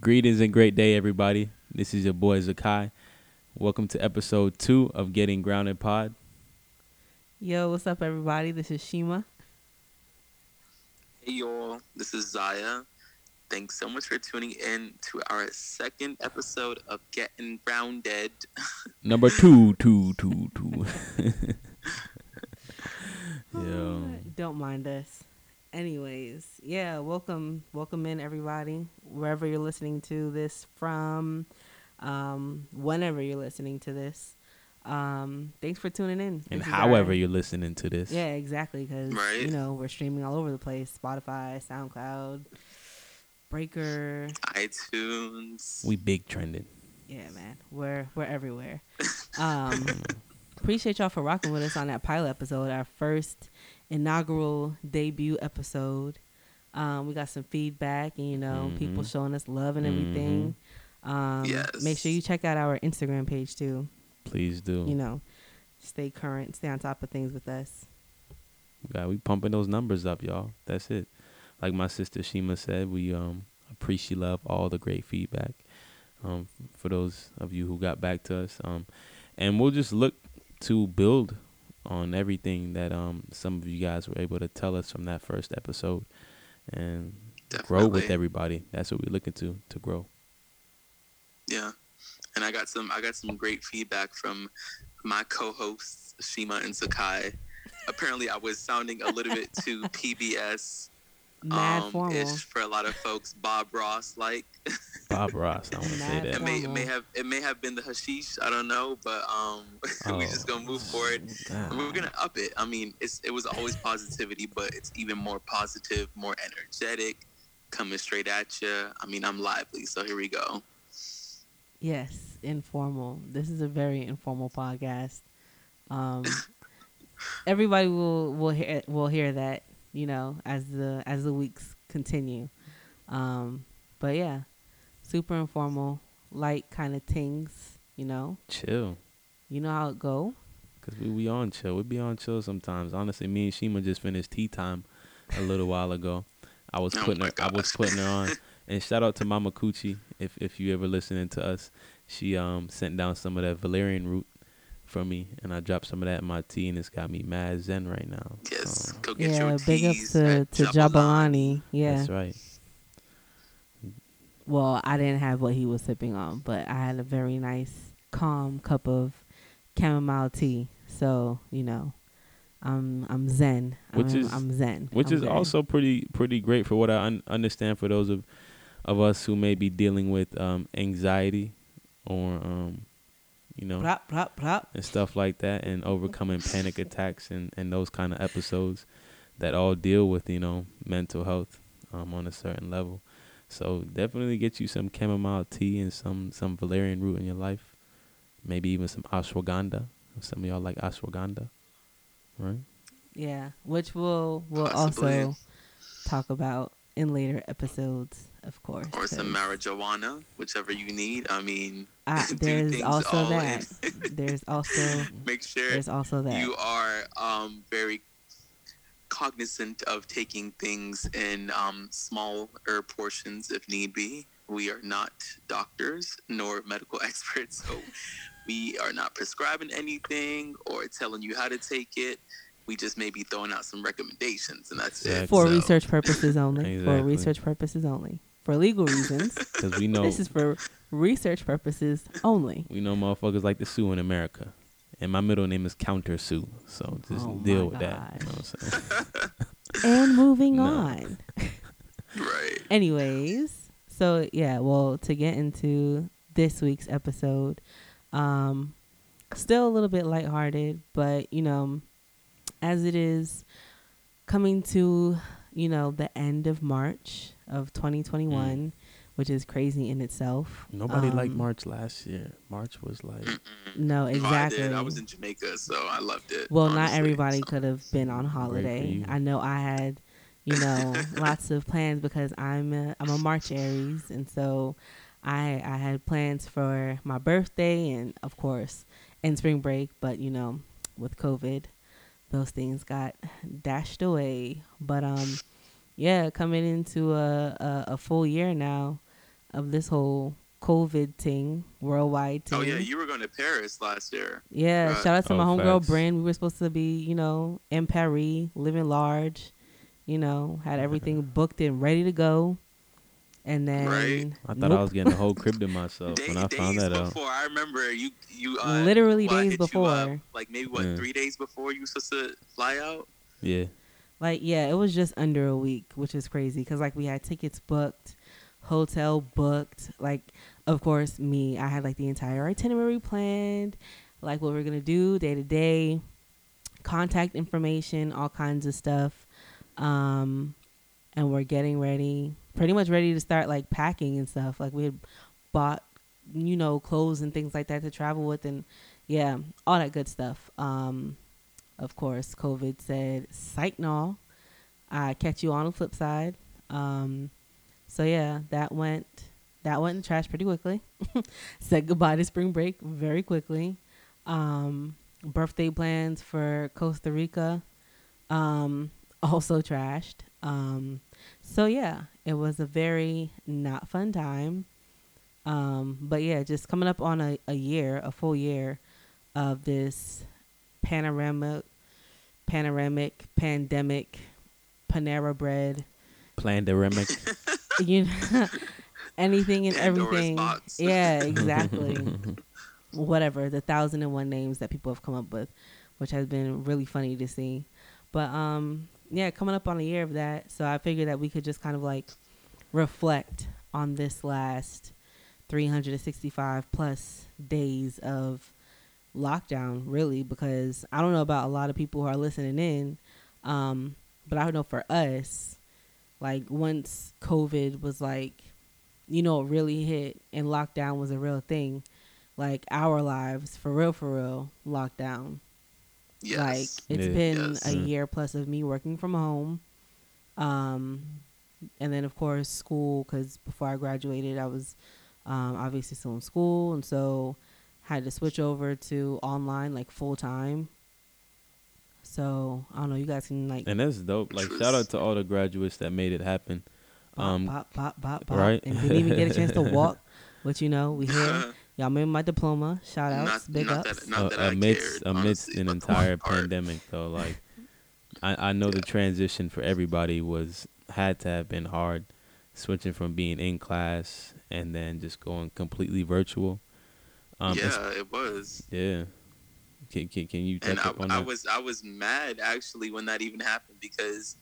Greetings and great day, everybody. This is your boy Zakai. Welcome to episode two of Getting Grounded Pod. Yo, what's up, everybody? This is Shima. Hey, y'all. This is Zaya. Thanks so much for tuning in to our second episode of Getting Grounded. Number two, two, two, two. Yo. Don't mind us. Anyways, yeah, welcome, welcome in everybody, wherever you're listening to this from, um, whenever you're listening to this. Um, thanks for tuning in. And This however our- you're listening to this. yeah, exactly, because Right. you know we're streaming all over the place: Spotify, SoundCloud, Breaker. iTunes. We big trending. Yeah, man, we're we're everywhere. Um, appreciate y'all for rocking with us on that pilot episode, our first inaugural debut episode. Um, we got some feedback, and you know, people Mhm. showing us love and everything. Um, Make sure you check out our Instagram page too. Please do. You know, stay current, stay on top of things with us. God, we pumping those numbers up, y'all. That's it. Like my sister Shima said, we um appreciate love all the great feedback. Um, for those of you who got back to us, um, and we'll just look to build on everything that um some of you guys were able to tell us from that first episode, and grow with everybody. That's what we're looking to to grow. Yeah. And I got some I got some great feedback from my co-hosts Shima and Zakai. Apparently I was sounding a little bit too PBS Mad um, formal. ish for a lot of folks Bob Ross like. Bob Ross, I want to say that. It may it may have it may have been the hashish, I don't know, but um we just gonna move forward. God. We're gonna up it. I mean, it's it was always positivity, but it's even more positive, more energetic, coming straight at you. I mean, I'm lively, so here we go. Yes, informal. This is a very informal podcast. Um, everybody will will hear will hear that you know as the as the weeks continue. Um, but yeah, super informal, light kind of things. You know, Chill. you know how it go. Cause we we on chill. We be on chill sometimes. Honestly, me and Shima just finished tea time a little while ago. I was Oh putting my her I was putting her on. And shout out to Mama Coochie if if you ever listening to us. She um sent down some of that valerian root for me and I dropped some of that in my tea and it's got me mad zen right now. Yes, So, go get yeah, your big up to at to Jabalani. Jabalani. Yeah. That's right. Well, I didn't have what he was sipping on, but I had a very nice, calm cup of chamomile tea. So you know, I'm I'm zen. Which I'm, is- I'm zen. Which I'm is zen. also pretty pretty great for what I un- understand for those of of us who may be dealing with um anxiety or um you know Plop, plop, plop. and stuff like that and overcoming panic attacks and, and those kind of episodes that all deal with you know mental health um, on a certain level so definitely get you some chamomile tea and some some valerian root in your life maybe even some ashwagandha some of y'all like ashwagandha right Yeah, which we'll we'll Possibly. also talk about in later episodes, of course. or some marijuana, whichever you need. I mean, I, there's also that. there's also Make sure there's also that. you are um, very cognizant of taking things in um, smaller portions if need be. We are not doctors nor medical experts, so we are not prescribing anything or telling you how to take it. We just may be throwing out some recommendations, and that's it. For So, research purposes only. For research purposes only. For legal reasons. because we know This is for research purposes only. we know motherfuckers like to sue in america and my middle name is counter sue so just Oh deal my with that you know what i'm saying And moving No. on. Right. Anyways, so yeah, well, to get into this week's episode, um, still a little bit lighthearted, but you know, as it is coming to you know the end of March of 2021, which is crazy in itself. Nobody liked Um, March last year. March was like. No, Oh, I exactly. did. I was in Jamaica, so I loved it. Well, not everybody So- could have been on holiday. I know I had, you know, lots of plans because I'm a, I'm a March Aries, and so I I had plans for my birthday and of course and spring break, but you know, with COVID, those things got dashed away. But um, yeah, coming into a a, a full year now, of this whole COVID thing, worldwide thing. Oh yeah, you were going to Paris last year. Yeah, Right. shout out to my Oh, homegirl facts. Bryn. We were supposed to be, you know, in Paris, living large. You know, had everything booked and ready to go. And then Right. I thought I was getting a whole crib to myself Day, when I found days that out. before, I remember you. You uh, Literally well, days hit you up, before. like maybe what Yeah. three days before you were supposed to fly out. Yeah. like yeah, it was just under a week, which is crazy because like we had tickets booked, hotel booked. Like of course me, I had like the entire itinerary planned, like what we're gonna do day to day, contact information, all kinds of stuff. Um, and we're getting ready, pretty much ready to start like packing and stuff. Like we had bought, you know, clothes and things like that to travel with, and yeah, all that good stuff. Um, of course, COVID said, "Psych, no." I catch you on the flip side. Um, so yeah, that went that went in trash pretty quickly. said goodbye to spring break very quickly. Um, birthday plans for Costa Rica, um, also trashed. So yeah, it was a very not fun time. Um, but yeah, just coming up on a, a year, a full year of this panoramic, panoramic, pandemic, Panera bread, Pandemic. you know, anything and Pandora's everything. box. Yeah, exactly. Whatever the thousand and one names that people have come up with, which has been really funny to see. But um, yeah, coming up on a year of that, so I figured that we could just kind of like reflect on this last 365 plus days of lockdown, really, because I don't know about a lot of people who are listening in, um, but I know for us, like once COVID was like, you know, really hit and lockdown was a real thing, like our lives for real, for real, lockdown. Yes. Like it's Yeah. been Yes. a Mm. year plus of me working from home, um, and then of course school because before I graduated I was um, obviously still in school, and so had to switch over to online like full time. So I don't know. You guys can like and that's dope. Like shout out to all the graduates that made it happen. bop, Um, bop, bop, bop, bop, right. and didn't even get a chance to walk. But you know, we here. Y'all made my diploma. Shout outs, Not- big not ups. that- not uh, that I amidst cared, amidst honestly, an entire pandemic though like I, I know the transition for everybody was had to have been hard switching from being in class and then just going completely virtual um yeah, it was. yeah can, can, can you touch and I, up on I that was I was mad actually when that even happened because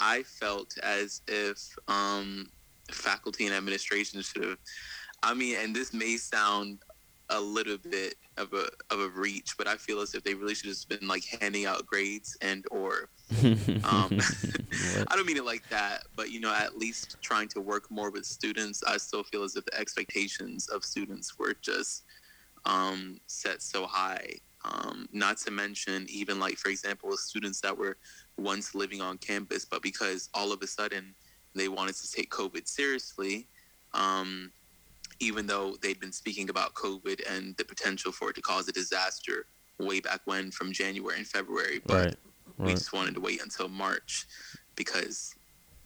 I felt as if um, faculty and administration should have. I mean, and this may sound a little bit of a of a reach, but I feel as if they really should have just been like handing out grades and or um, I don't mean it like that, but you know, at least trying to work more with students. I still feel as if the expectations of students were just um, set so high. Um, not to mention, even like for example, students that were once living on campus, but because all of a sudden they wanted to take COVID seriously, um, even though they'd been speaking about COVID and the potential for it to cause a disaster way back when from January and February, but right we right just wanted to wait until March because,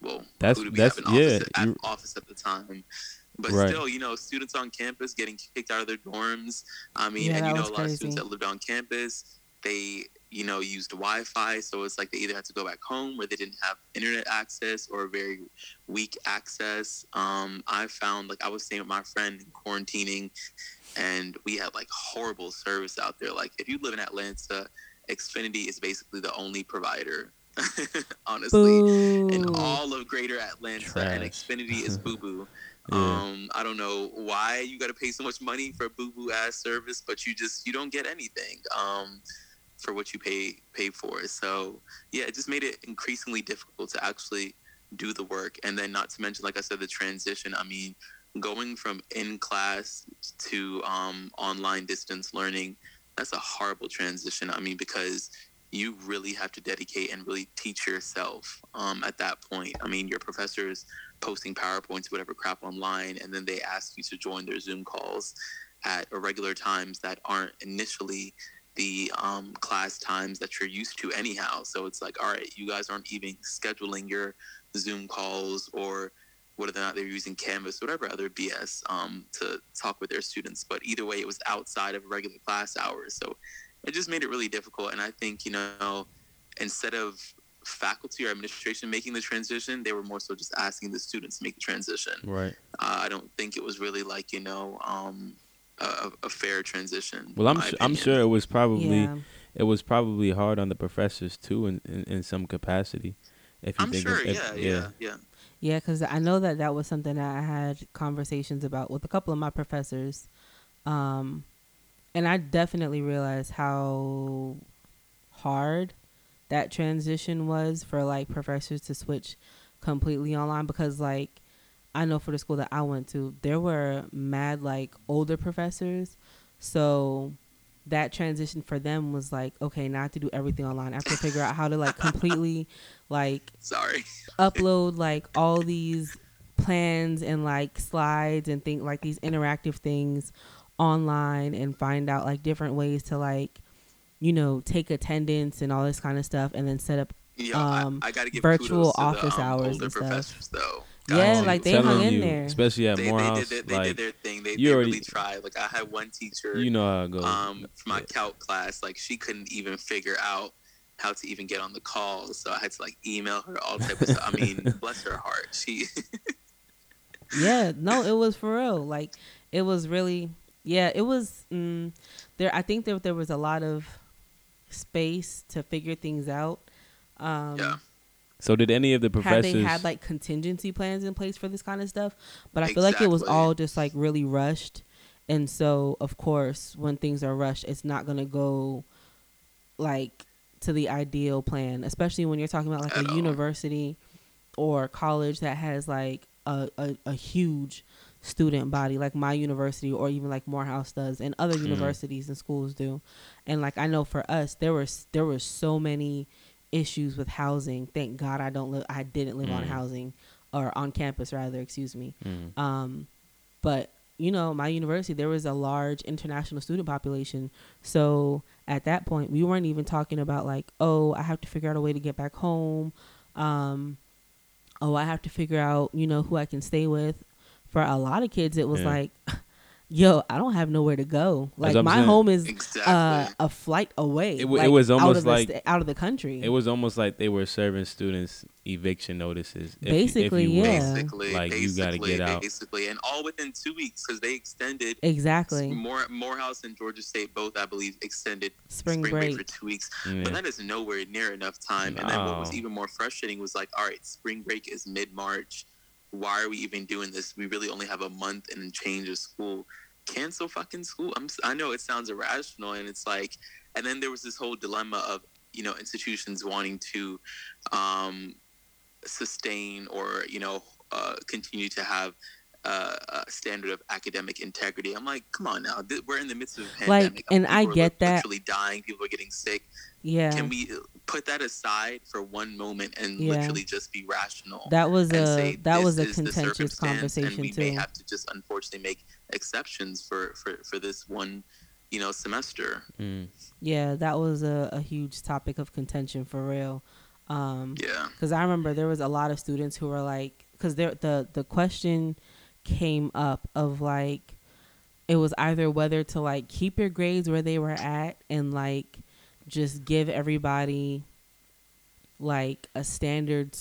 well, That's- who did we that's- have in office, yeah, at, you- office at the time? But Right. still, you know, students on campus getting kicked out of their dorms. I mean, Yeah, and you know, a lot of students that lived on campus, they, you know, used Wi-Fi, so it's like they either had to go back home where they didn't have internet access or very weak access. Um, I found like I was staying with my friend quarantining, and we had like horrible service out there. Like if you live in Atlanta, Xfinity is basically the only provider, honestly, in all of Greater Atlanta, and Xfinity is boo boo. Yeah. Um, I don't know why you got to pay so much money for boo boo ass service, but you just you don't get anything um, for what you pay pay for. So yeah, it just made it increasingly difficult to actually do the work, and then not to mention, like I said, the transition. I mean, going from in class to um, online distance learning, that's a horrible transition. I mean, because you really have to dedicate and really teach yourself um, at that point. I mean, your professors posting PowerPoints, whatever crap online, and then they ask you to join their Zoom calls at irregular times that aren't initially the um, class times that you're used to anyhow. So it's like, all right, you guys aren't even scheduling your Zoom calls or whether or not they're using Canvas, or whatever other BS, um, to talk with their students. But either way, it was outside of regular class hours, so it just made it really difficult. And I think you know, instead of faculty or administration making the transition, they were more so just asking the students to make the transition. Right. Uh, I don't think it was really like you know um, a, a fair transition. Well, I'm su- I'm sure it was probably yeah. it was probably hard on the professors too in in, in some capacity. If you I'm think sure. of, if, yeah, yeah, yeah. Yeah, because I know that that was something that I had conversations about with a couple of my professors. Um, and I definitely realized how hard that transition was for like professors to switch completely online because like I know for the school that I went to, there were mad like older professors. So that transition for them was like, okay, now I have to do everything online. I have to figure out how to like completely like Sorry. upload like all these plans and like slides and think like these interactive things online and find out like different ways to like you know take attendance and all this kind of stuff and then set up Um, I, I gotta give virtual office the, um, hours and stuff. though. Yeah, Got like they telling hung in you, there. especially at they, they, Morehouse. did, they like did their thing. They, you they already- really tried. Like I had one teacher, you know how it goes. um, for my calc class, like she couldn't even figure out how to even get on the call, so I had to like email her all type of stuff. I mean, bless her heart. She yeah no it was for real like it was really yeah it was mm, there i think that there was a lot of space to figure things out um Yeah. So did any of the had professors? they had like contingency plans in place for this kind of stuff but i feel like it was all just like really rushed and so of course when things are rushed it's not going to go like to the ideal plan especially when you're talking about like At a all. university or college that has like a, a, a huge student body like my university or even like Morehouse does and other Mhm. universities and schools do and like I know for us there was there were so many issues with housing thank god I don't live I didn't live on Mm. housing or on campus rather excuse me Mm. um, but you know, my university there was a large international student population. So at that point, we weren't even talking about like, oh, I have to figure out a way to get back home. Um, oh, I have to figure out, you know, who I can stay with. For a lot of kids, it was Yeah. like, yo, I don't have nowhere to go. Like my saying. home is exactly. uh, a flight away. It w- it was almost of the like- sta- out of the country. It was almost like they were serving students eviction notices. if Basically, if you yeah. basically, Like, you gotta get out. basically, and all within two weeks because they extended. exactly More Morehouse and Georgia State both, I believe, extended spring, break. break. for two weeks. Yeah. But that is nowhere near enough time. And then what was even more frustrating was like, all right, spring break is mid March. Why are we even doing this? We really only have a month and change of school. Cancel fucking school. I'm, si know it sounds irrational, and it's like, and then there was this whole dilemma of you know institutions wanting to um, sustain or you know uh, continue to have uh, a standard of academic integrity. I'm like, come on now, Th- we're in the midst of a Like, pandemic. and I get that. Literally dying. People are getting sick Yeah. can we put that aside for one moment and Yeah. literally just be rational that was a say that was a contentious circumstance, and conversation we too. may have to just unfortunately make exceptions for for for this one you know semester Mm. Yeah, that was a, a huge topic of contention for real. Um, yeah because I remember there was a lot of students who were like, because the the question came up of like, it was either whether to like keep your grades where they were at and like just give everybody like a standard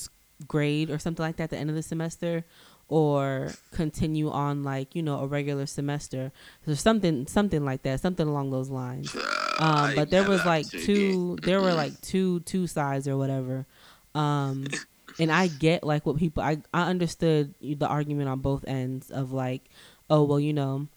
grade or something like that at the end of the semester or continue on like you know a regular semester. Or something something like that something along those lines. Um, but there was like two there were like two two sides or whatever. Um and i get like what people i i understood the argument on both ends of like oh well you know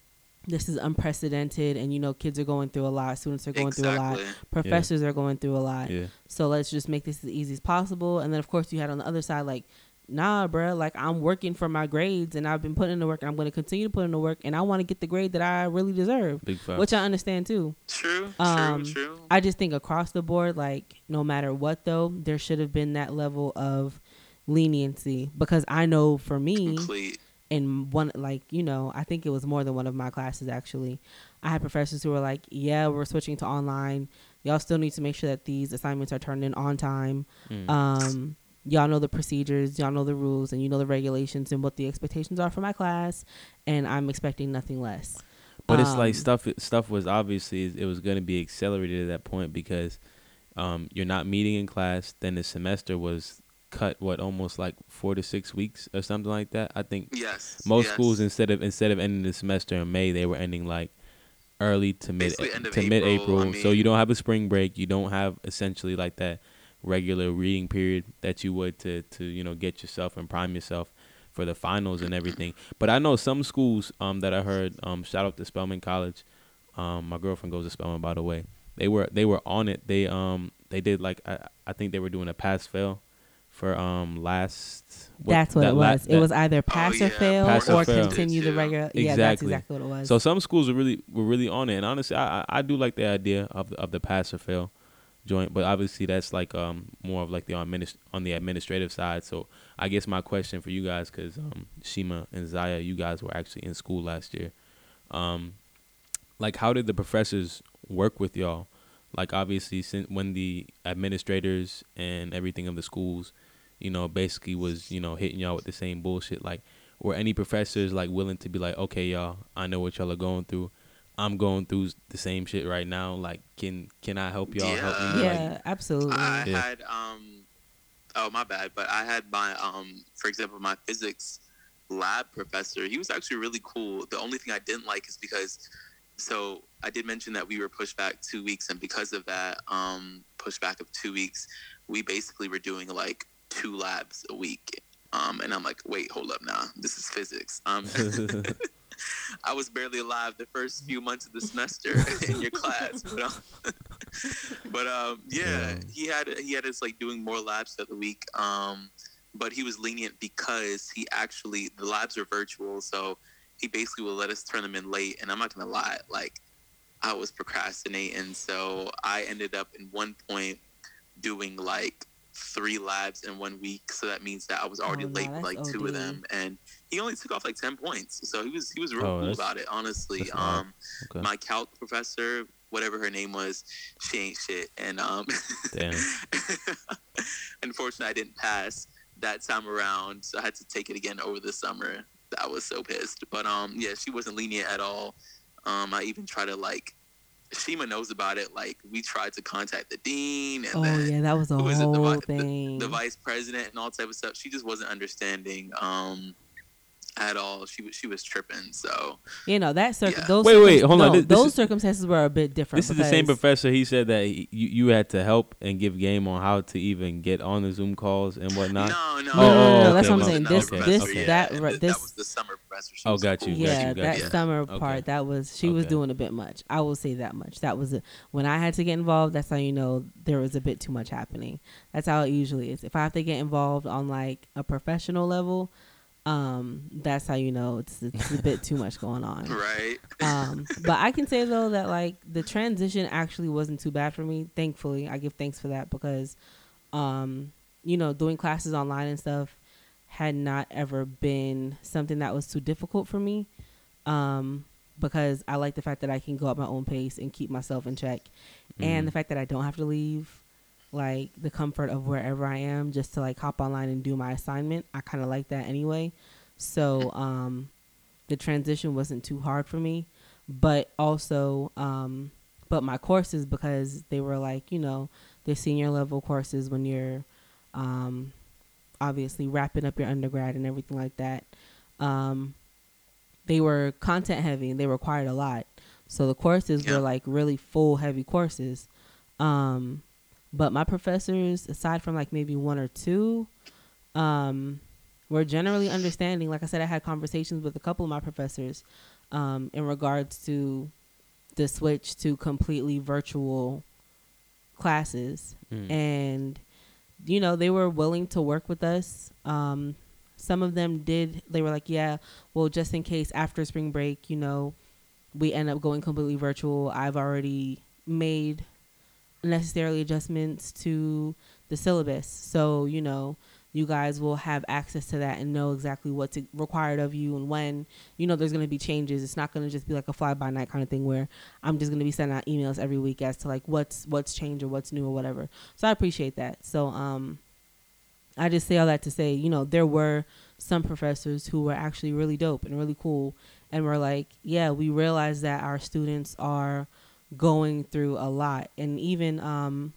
this is unprecedented and you know kids are going through a lot students are going through a lot exactly. Professors are going through a lot. Yeah. so let's just make this as easy as possible. And then of course you had on the other side like nah bruh like i'm working for my grades and i've been putting in the work and i'm going to continue to put in the work and i want to get the grade that i really deserve Big facts. which i understand too. True Um, true true. I just think across the board, like no matter what, though, there should have been that level of leniency because I know for me, complete in one, like you know, I think it was more than one of my classes actually. I had professors who were like, "Yeah, we're switching to online. Y'all still need to make sure that these assignments are turned in on time. Mm. Um, y'all know the procedures, y'all know the rules, and you know the regulations and what the expectations are for my class, and I'm expecting nothing less. But it's like Um, stuff. Stuff was obviously it was going to be accelerated at that point because um, you're not meeting in class. Then the semester was cut. What almost like four to six weeks or something like that. I think Yes. most yes. schools instead of instead of ending the semester in May, they were ending like early to mid to mid April. I so you don't have a spring break. You don't have essentially like that regular reading period that you would to to you know get yourself and prime yourself for the finals and everything. But I know some schools um that I heard um shout out to Spelman College. Um my girlfriend goes to Spelman by the way. They were they were on it. They um they did like I I think they were doing a pass fail for um last that's what that it la- was. it was either pass or yeah, fail Pass or, or fail. continue the Yeah. regular. Yeah, that's Exactly. exactly what it was. So some schools were really were really on it, and honestly, I I, I do like the idea of the, of the pass or fail joint, but obviously that's like um more of like the administ- on the administrative side. So I guess my question for you guys, because um Shima and Zaya, you guys were actually in school last year, um, like how did the professors work with y'all? Like obviously, since when the administrators and everything of the schools, you know, basically was you know hitting y'all with the same bullshit. Like, were any professors like willing to be like, okay, y'all, I know what y'all are going through. I'm going through the same shit right now. Like, can can I help y'all? help me? Yeah. Like, absolutely. I Yeah. had um oh my bad, but I had my um for example my physics lab professor. He was actually really cool. The only thing I didn't like is because so I did mention that we were pushed back two weeks, and because of that um pushback of two weeks, we basically were doing like two labs a week. Um, and I'm like, wait, hold up now. This is physics. Um, I was barely alive the first few months of the semester in your class, but um, but um, yeah, Yeah. he had he had us like doing more labs the other week. Um, but he was lenient because he actually the labs were virtual, so he basically would let us turn them in late. And I'm not gonna lie, like I was procrastinating, so I ended up in one point doing like three labs in one week. So that means that I was already Oh, late with that's like two OD. of them, and he only took off like ten points. So he was he was real Oh, cool about it, honestly. Um, okay. my calc professor, whatever her name was, she ain't shit, and um, Damn. unfortunately, I didn't pass that time around, so I had to take it again over the summer. I was so pissed, but um, yeah, she wasn't lenient at all. Um, I even tried to like, Shima knows about it. Like, we tried to contact the dean and oh then yeah, that was a who is it, the whole vi- the- thing. the vice president and all type of stuff. She just wasn't understanding um at all. She was she was tripping. So you know that circ- Yeah. those Wait, wait, hold on. no, This- this those is- circumstances were a bit different. This is the same professor. He said that he, you you had to help and give game on how to even get on the Zoom calls and whatnot. no, no, Oh, oh, no, okay, that's what I'm saying. This, okay, this, okay. that, and right, this. that was the summer professor. She Oh, got you, cool. got yeah, you, got that you. summer Okay. part, that was she was doing a bit much. I will say that much. That was a, when I had to get involved. That's how you know there was a bit too much happening. That's how it usually is. If I have to get involved on like a professional level, um, that's how you know it's it's a bit too much going on. Right. um, but I can say though that like the transition actually wasn't too bad for me. Thankfully, I give thanks for that because, um, you know, doing classes online and stuff had not ever been something that was too difficult for me. Um, because I like the fact that I can go at my own pace and keep myself in check, and the Mhm. fact that I don't have to leave like the comfort of wherever I am just to like hop online and do my assignment. I kind of like that anyway. So um, the transition wasn't too hard for me, but also um, but my courses because they were like you know the senior level courses when you're um, obviously wrapping up your undergrad and everything like that. Um, they were content heavy and they required a lot. So the courses Yeah. were like really full heavy courses. Um, but my professors, aside from like maybe one or two, um, were generally understanding. Like I said, I had conversations with a couple of my professors um, in regards to the switch to completely virtual classes Mm. and you know they were willing to work with us um some of them did they were like yeah well just in case after spring break you know we end up going completely virtual i've already made necessarily adjustments to the syllabus. So you know you guys will have access to that and know exactly what's required of you and when. You know there's going to be changes. It's not going to just be like a fly by night kind of thing where i'm just going to be sending out emails every week as to like what's what's changed or what's new or whatever. So i appreciate that. So um I just say all that to say, you know, there were some professors who were actually really dope and really cool, and were like, yeah, we realize that our students are going through a lot, and even um,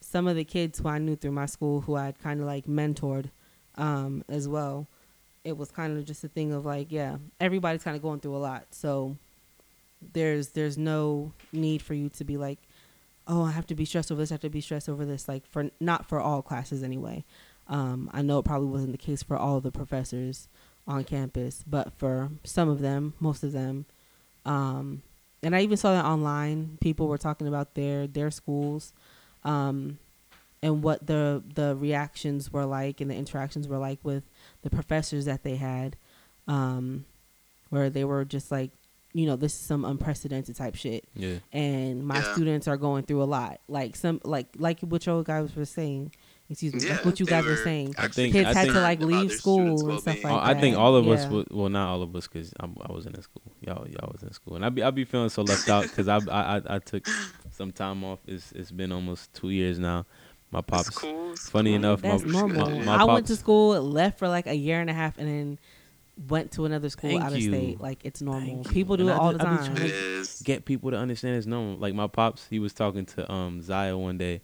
some of the kids who I knew through my school who I'd kind of like mentored um, as well. It was kind of just a thing of like, yeah, everybody's kind of going through a lot, so there's there's no need for you to be like, oh, I have to be stressed over this, I have to be stressed over this. Like for not for all classes anyway. Um, I know it probably wasn't the case for all the professors on campus, but for some of them, most of them, um, and I even saw that online. People were talking about their their schools, um, and what the the reactions were like and the interactions were like with the professors that they had, um, where they were just like, you know, this is some unprecedented type shit, Yeah. and my Yeah. students are going through a lot. Like some like like what your guys were saying. Excuse me, Yeah, like what you guys were were saying. actually think- Kids I had think- to like leave school students' and stuff well-being. like Oh, I that. think all of us Yeah. would. Well, not all of us, because I wasn't in school. Y'all, y'all was in school, and I be I be feeling so left out because I, I I I took some time off. It's it's been almost two years now. My It's pops. cool. it's funny cool. enough, my- That's Shit. normal. my I went to school, left for like a year and a half, and then went to another school Thank out of you. state. Like it's normal. Thank you. People do And it I all ju- the time. trying It is. get people to understand it's normal. Like my pops, he was talking to um Zaya one day,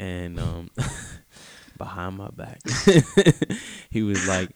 and um behind my back, he was like,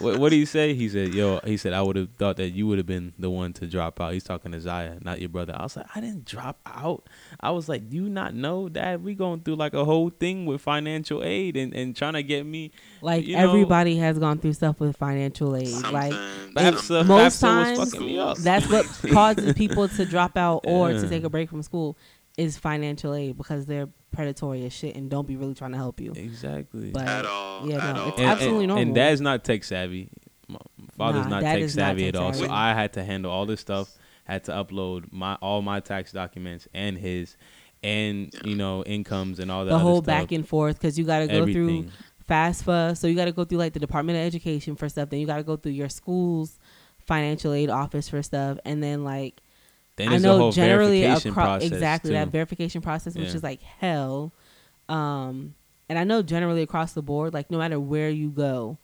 what, "What did he say?" He said, "Yo," he said, "I would have thought that you would have been the one to drop out." He's talking to Zaya, not your brother. I was like, "I didn't drop out." I was like, "Do you not know, Dad? We going through like a whole thing with financial aid and and trying to get me." Like you know- everybody has gone through stuff with financial aid. Like Something- FAFSA, something. most FAFSA times, was fucking me up. that's what causes people to drop out or Yeah. to take a break from school is financial aid because they're predatory as shit and don't be really trying to help you. exactly. But at all. yeah, at no, all. it's and, absolutely and, normal. And dad's not tech savvy. My father's Nah, not tech is not savvy at all. So. I had to handle all this stuff. Had to upload my all my tax documents and his, and you know incomes and all that. the other whole stuff, back and forth because you got to go through everything. FAFSA. So you got to go through like the Department of Education for stuff. Then you got to go through your school's financial aid office for stuff, and then like Then I a know whole generally verification across process exactly too. that verification process, which Yeah. is like hell. Um, and I know generally across the board, like no matter where you go,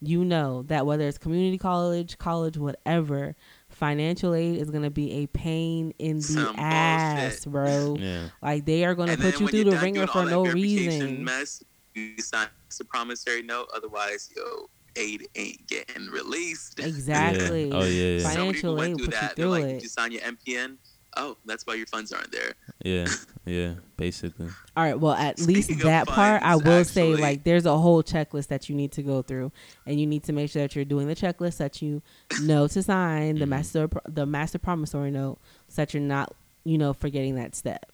you know that whether it's community college, college, whatever, financial aid is gonna be a pain in the Some ass, bullshit. bro. yeah. Like they are gonna And put you through the ringer for no verification reason. Mess, you sign a promissory note. Otherwise, yo, aid ain't getting released. Exactly. Yeah. Oh yeah. Yeah. So many Financial people went aid through will put you that. They're through like, it. did you sign your MPN? Oh, that's why your funds aren't there. yeah. Yeah. Basically. All right. Well, at least Speaking of that part, I funds, will say, like, there's a whole checklist that you need to go through, and you need to make sure that you're doing the checklist that you know to sign the Mhm. master the master promissory note, so that you're not, you know, forgetting that step.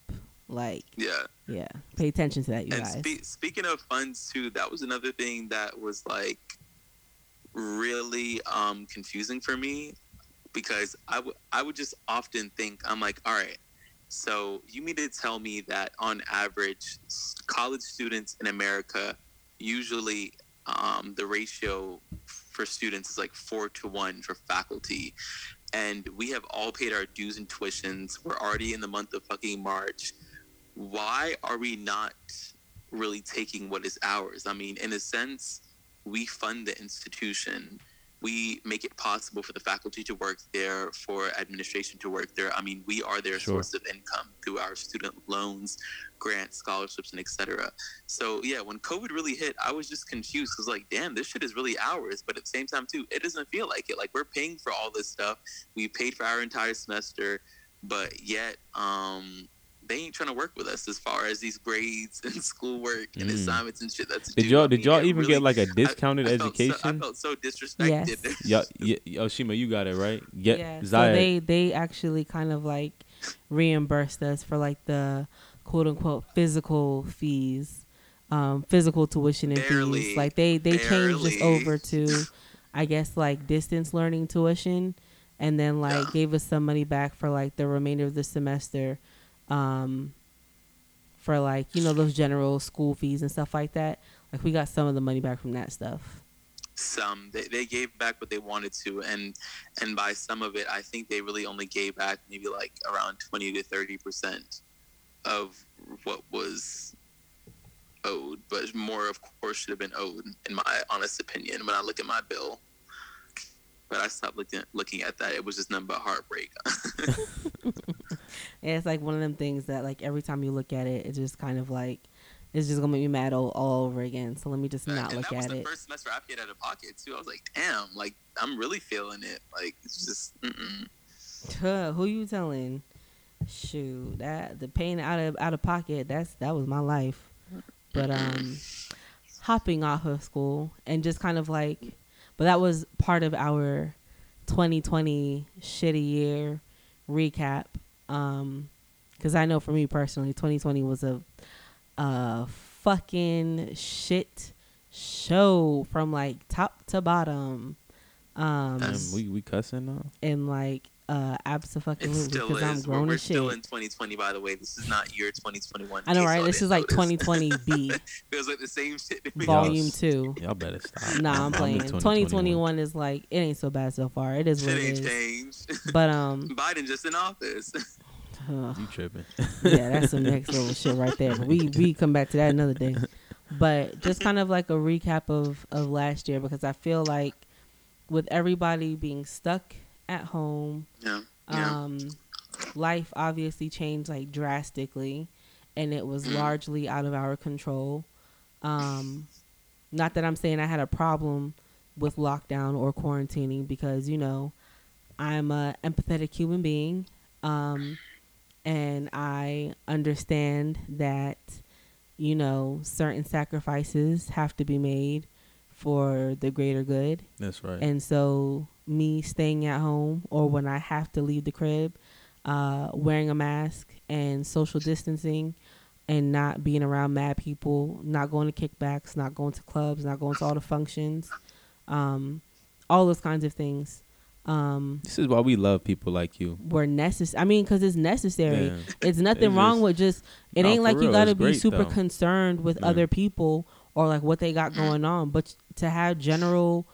Like, Yeah. yeah, pay attention to that, you and guys. spe- speaking of funds too, that was another thing that was like really um, confusing for me because I would I would just often think I'm like, all right, so you mean to tell me that on average, college students in America usually um, the ratio for students is like four to one for faculty. And we have all paid our dues and tuitions. We're already in the month of fucking March why are we not really taking what is ours? I mean, in a sense, we fund the institution. We make it possible for the faculty to work there, for administration to work there. I mean, we are their Sure. source of income through our student loans, grants, scholarships, and etc. So yeah, when COVID really hit, I was just confused. I was like, damn, this shit is really ours. But at the same time, too, it doesn't feel like it. Like we're paying for all this stuff. We paid for our entire semester, but yet, um, they ain't trying to work with us as far as these grades and schoolwork and Mm. assignments and shit. That's Did y'all did y'all even really- get like a discounted I felt so- education? I felt so disrespected. Yes. Yo, yeah, yo, Shima, you got it right. Yeah, yeah. So they they actually kind of like reimbursed us for like the quote unquote physical fees, um, physical tuition and Barely. fees. Like they they changed us over to, I guess like distance learning tuition, and then like Yeah. gave us some money back for like the remainder of the semester, um, for like you know those general school fees and stuff like that. Like we got some of the money back from that stuff. some they, they gave back what they wanted to and and by some of it i think they really only gave back maybe like around 20 to 30 percent of what was owed, but more, of course, should have been owed, in my honest opinion. When I look at my bill, but I stopped looking looking at that. It was just nothing but heartbreak. Yeah, it's like one of them things that like every time you look at it, it's just kind of like it's just gonna make me mad all, all over again. So let me just not and look that was at the it. first semester I paid out of pocket too. I was like, damn, like I'm really feeling it. Like it's just, Who you telling? Shoot, that the pain out of out of pocket. That's that was my life. But um, hopping off of school and just kind of like, but that was part of our 2020 shitty year recap. Um, because I know for me personally, 2020 was a a fucking shit show from like top to bottom. Um, Damn, we we cussing now. and like uh it absolutely still because I'm is. We're, grown we're still in 2020, by the way. This is not year 2021. I know, right? This is like 2020 B, Feels like the same shit. volume Y'all- two. Y'all better stop. Nah, I'm in playing. 2021. 2021 is like it ain't so bad so far. It is what Shit it ain't is. changed. But um, Biden just in office. ugh, You tripping? yeah, that's some next level shit right there. We we come back to that another day. But just kind of like a recap of of last year because I feel like with everybody being stuck at home, yeah. Yeah. um, life obviously changed like drastically, and it was Mm. largely out of our control. Um, not that I'm saying I had a problem with lockdown or quarantining because you know I'm a empathetic human being, um, and I understand that you know certain sacrifices have to be made for the greater good. That's right. And so, me staying at home or when I have to leave the crib, uh, wearing a mask and social distancing and not being around mad people, not going to kickbacks, not going to clubs, not going to all the functions, um, all those kinds of things um, this is why we love people like you. were necessary. I mean, because it's necessary. Yeah. It's nothing It's wrong just- with just. It ain't for like you got to be great, super though. concerned with Yeah. other people or like what they got going on, but to have general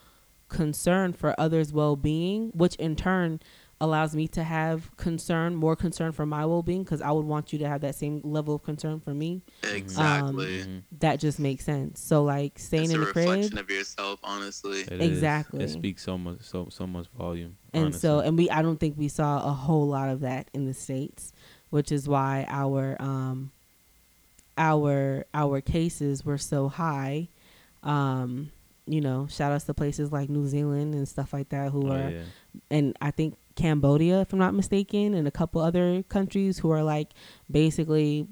concern for others' well-being, which in turn allows me to have concern, more concern for my well-being, because I would want you to have that same level of concern for me. Exactly. Mhm. That just makes sense. So like staying it's in a the reflection crib, of yourself, honestly. It is. Exactly. It speaks so much, so so much volume. and so and we I don't think we saw a whole lot of that in the states, which is why our um our our cases were so high. Um, you know, shout outs to places like New Zealand and stuff like that who Oh, are yeah. and I think Cambodia, if I'm not mistaken, and a couple other countries who are like basically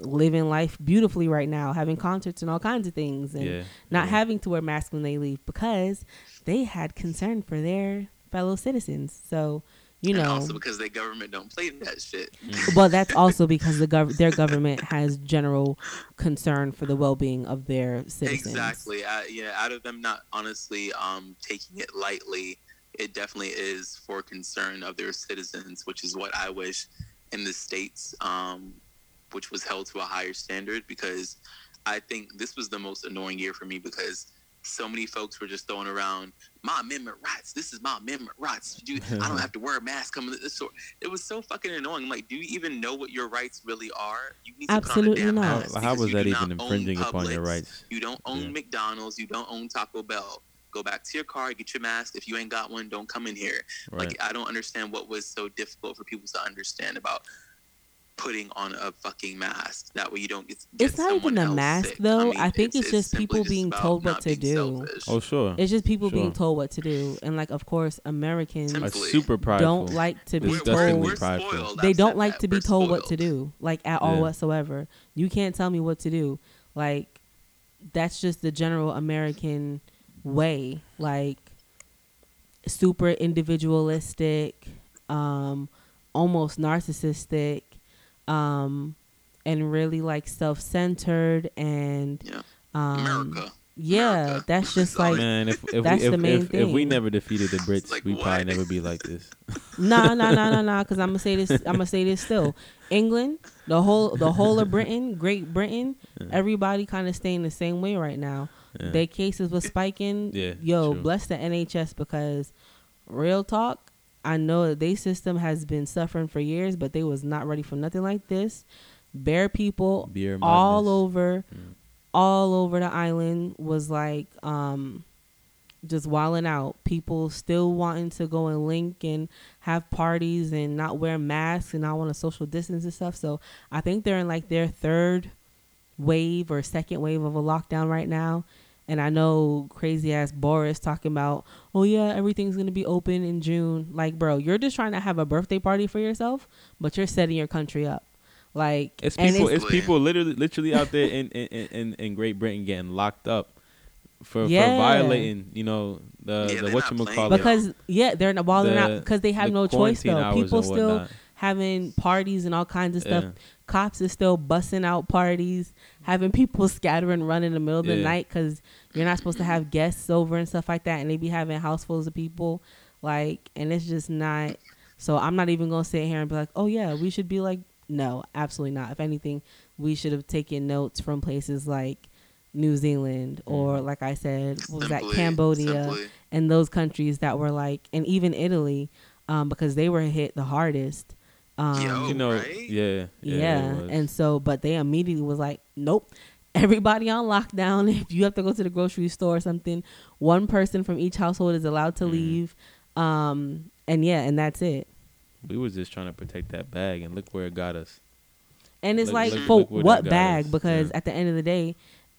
living life beautifully right now, having concerts and all kinds of things, and yeah, not yeah. having to wear masks when they leave because they had concern for their fellow citizens. So, you and know, also because their government don't play that shit. well, that's also because the gov- their government has general concern for the well-being of their citizens. Exactly. I, yeah, out of them not honestly um, taking it lightly, it definitely is for concern of their citizens, which is what I wish in the states, um, which was held to a higher standard. Because I think this was the most annoying year for me because so many folks were just throwing around my amendment rights. This is my amendment rights. You, I don't have to wear a mask coming to this store. It was so fucking annoying. I'm like, do you even know what your rights really are? You need to Absolutely put on a damn not. How, mask how because was that even not own infringing upon your rights? You don't own Yeah. McDonald's. You don't own Taco Bell. Go back to your car, get your mask. If you ain't got one, don't come in here. Right. Like I don't understand what was so difficult for people to understand about putting on a fucking mask. That way you don't get. get It's not someone even a mask, sick. though. I think it's just simply people being told what to do. selfish. oh sure. It's just people being told what to do, and like, of course, Americans super prideful. don't like to be We're- told. we're, we're spoiled. they I've don't like that. to be We're told what to do, like at all Yeah. whatsoever. You can't tell me what to do. Like that's just the general American way. Like super individualistic, um, almost narcissistic, um, and really like self-centered and Yeah. um, America. Yeah, America. that's just like Man, if if That's we, if, the main if, if we never defeated the Brits, like, we'd probably never be like this. no, no, no, no, no. Because I'm gonna say this. I'm gonna say this still. England, the whole, the whole of Britain, Great Britain, Yeah. everybody kind of staying the same way right now. Yeah. Their cases were spiking. Yeah, Yo, true. bless the NHS because, real talk, I know that they system has been suffering for years, but they was not ready for nothing like this. Bare people Beer all over, Mm. all over the island was like um just wilding out. People still wanting to go and link and have parties and not wear masks and not want to social distance and stuff. So I think they're in like their third wave or second wave of a lockdown right now. And I know crazy ass Boris talking about, oh yeah, everything's gonna be open in June. Like, bro, you're just trying to have a birthday party for yourself, but you're setting your country up. Like, It's and people. it's- It's, people literally, literally out there in, in, in, in Great Britain getting locked up for, Yeah. for violating, you know, the Yeah, the what you playing, call yo. it. because yeah, they're not while they're not because they have the no choice quarantine though. People still whatnot. Having parties and all kinds of stuff. Yeah. Cops is still busting out parties, having people scatter and run in the middle of the night because you're not supposed to have guests over and stuff like that, and they be having housefuls of people, like, and it's just not. So I'm not even gonna sit here and be like, oh yeah, we should be like, no, absolutely not. If anything, we should have taken notes from places like New Zealand or, like I said, what was that Cambodia simply. and those countries that were like, and even Italy, um, because they were hit the hardest. Um, Yo. you know, right? yeah, yeah, yeah, and so, but they immediately was like, nope. Everybody on lockdown. If you have to go to the grocery store or something, one person from each household is allowed to Mhm. leave. Um, and yeah, and that's it. we was just trying to protect that bag, and look where it got us. And it's Look- like look- for look what bag? us. Because Yeah. at the end of the day,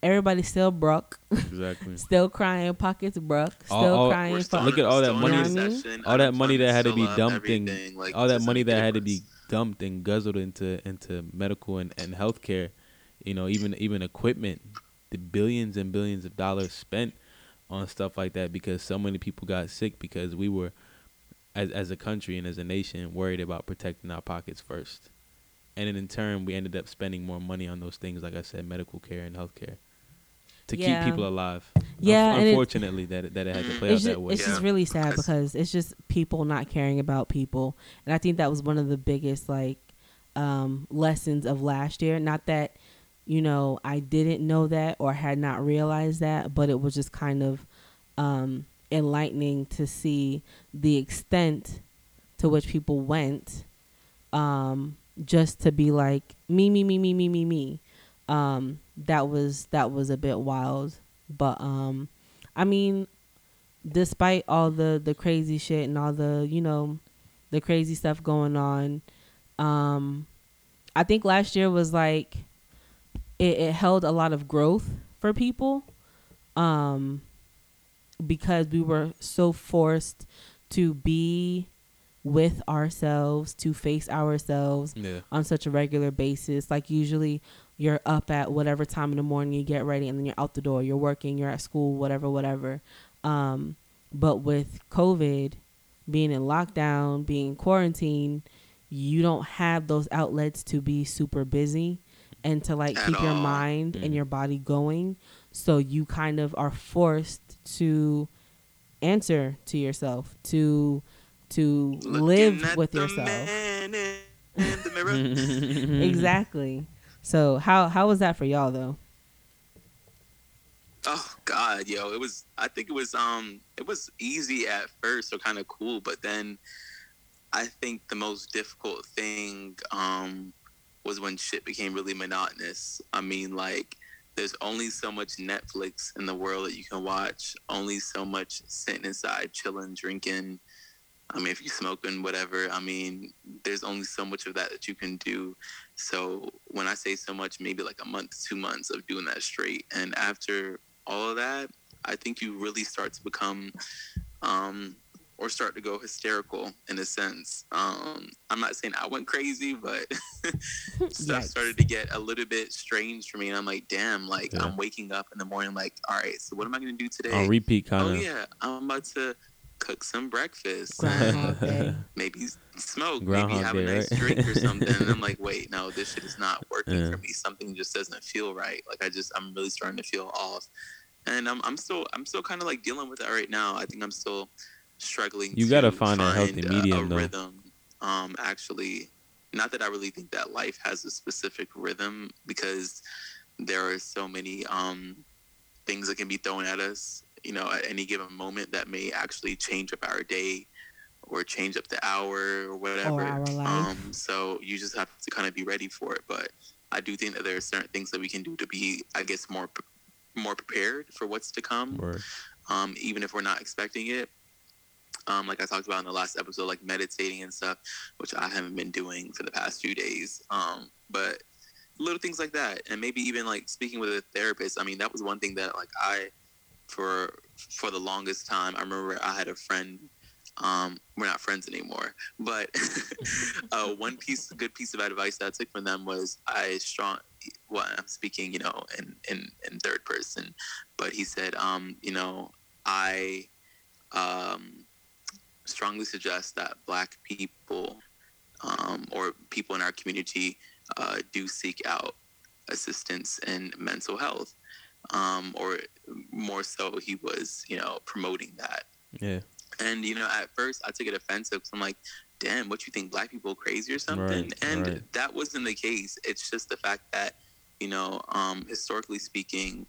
everybody's still broke, Exactly. still crying, pockets broke, still All- all- crying still Look at all that money- recession, all that money that had to be unemployment's dumped in, like, all that money that had to be dumped and guzzled into into medical and, and healthcare, you know, even even equipment, the billions and billions of dollars spent on stuff like that because so many people got sick because we were as as a country and as a nation worried about protecting our pockets first. And then in turn we ended up spending more money on those things like I said medical care and healthcare to Yeah. keep people alive. Yeah, Unf- and it- unfortunately that it, that it had to play out just, that way. it's just really sad Because- because it's just people not caring about people and i think that was one of the biggest like um lessons of last year not that you know i didn't know that or had not realized that but it was just kind of um enlightening to see the extent to which people went um just to be like me me me me me me me um that was that was a bit wild but um i mean despite all the the crazy shit and all the you know the crazy stuff going on um i think last year was like it, it held a lot of growth for people um because we were so forced to be with ourselves to face ourselves Yeah. on such a regular basis. Like usually you're up at whatever time in the morning you get ready and then you're out the door. You're working, you're at school, whatever, whatever. Um, but with COVID being in lockdown, being quarantined, you don't have those outlets to be super busy and to like At keep your all. mind Mhm. and your body going. So you kind of are forced to answer to yourself, to to Looking live with yourself. in- in the mirror. exactly. So how how was that for y'all though? Oh God, yo, it was. I think it was. Um, it was easy at first, or kind of cool, but then I think the most difficult thing um was when shit became really monotonous. I mean, like, there's only so much Netflix in the world that you can watch. Only so much sitting inside, chilling, drinking. I mean, if you're smoking, whatever. I mean, there's only so much of that that you can do. So when I say so much, maybe like a month, two months of doing that straight, and after all of that, I think you really start to become, um, or start to go hysterical in a sense. Um, I'm not saying I went crazy, but stuff started to get a little bit strange for me, and I'm like, damn, like Yeah. I'm waking up in the morning, like, all right, so what am I gonna do today? On repeat kind of. oh yeah, I'm about to cook some breakfast. Day. maybe smoke, Groundhog maybe have a nice right? drink or something. And I'm like, wait, no, this shit is not working Yeah. for me. Something just doesn't feel right. Like I just, I'm really starting to feel off. And I'm, I'm still, I'm still kind of like dealing with that right now. I think I'm still struggling. You to gotta find a healthy a- medium, a though. rhythm. Um, actually, not that I really think that life has a specific rhythm because there are so many um things that can be thrown at us you know at any given moment that may actually change up our day or change up the hour or whatever our life. um so you just have to kind of be ready for it but I do think that there are certain things that we can do to be, I guess, more more prepared for what's to come, um, even if we're not expecting it. Um, like I talked about in the last episode, like meditating and stuff, which I haven't been doing for the past few days. Um, but little things like that, and maybe even like speaking with a therapist. I mean, that was one thing that like I, for for the longest time, I remember I had a friend. Um, we're not friends anymore, but uh, one piece, good piece of advice that I took from them was I strong. Well, I'm speaking, you know, in in in third person, but he said, um, you know, I um, strongly suggest that Black people um, or people in our community uh, do seek out assistance in mental health, um, or more so, he was, you know, promoting that. Yeah. And you know, at first I took it offensive because I'm like, "Damn, what you think black people crazy or something?" Right, and right. that wasn't the case. It's just the fact that you know, um, historically speaking,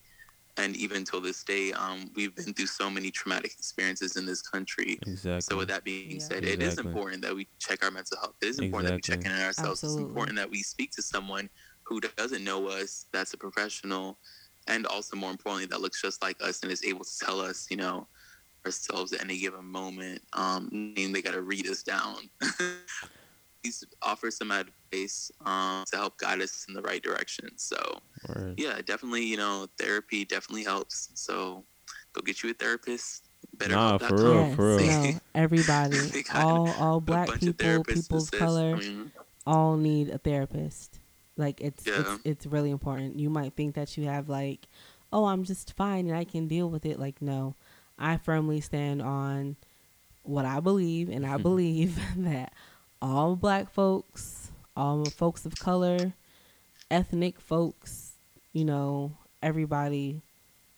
and even till this day, um, we've been through so many traumatic experiences in this country. Exactly. So with that being Yeah. said, it is important that we check our mental health. It is important that we check in on ourselves. Absolutely. It's important that we speak to someone who doesn't know us, that's a professional, and also more importantly, that looks just like us and is able to tell us, you know, ourselves at any given moment. Um, meaning they got to read us down. Please offer some advice um, to help guide us in the right direction. So Word. yeah, definitely, you know, therapy definitely helps. So go get you a therapist. Better Nah, for real, yes, for real. no, everybody, all all black people, therapists people of assist. color, I mean, all need a therapist. Like it's Yeah. it's it's really important. You might think that you have like, oh, I'm just fine and I can deal with it. Like no, I firmly stand on what I believe, and I believe that all black folks, all folks of color, ethnic folks, you know, everybody,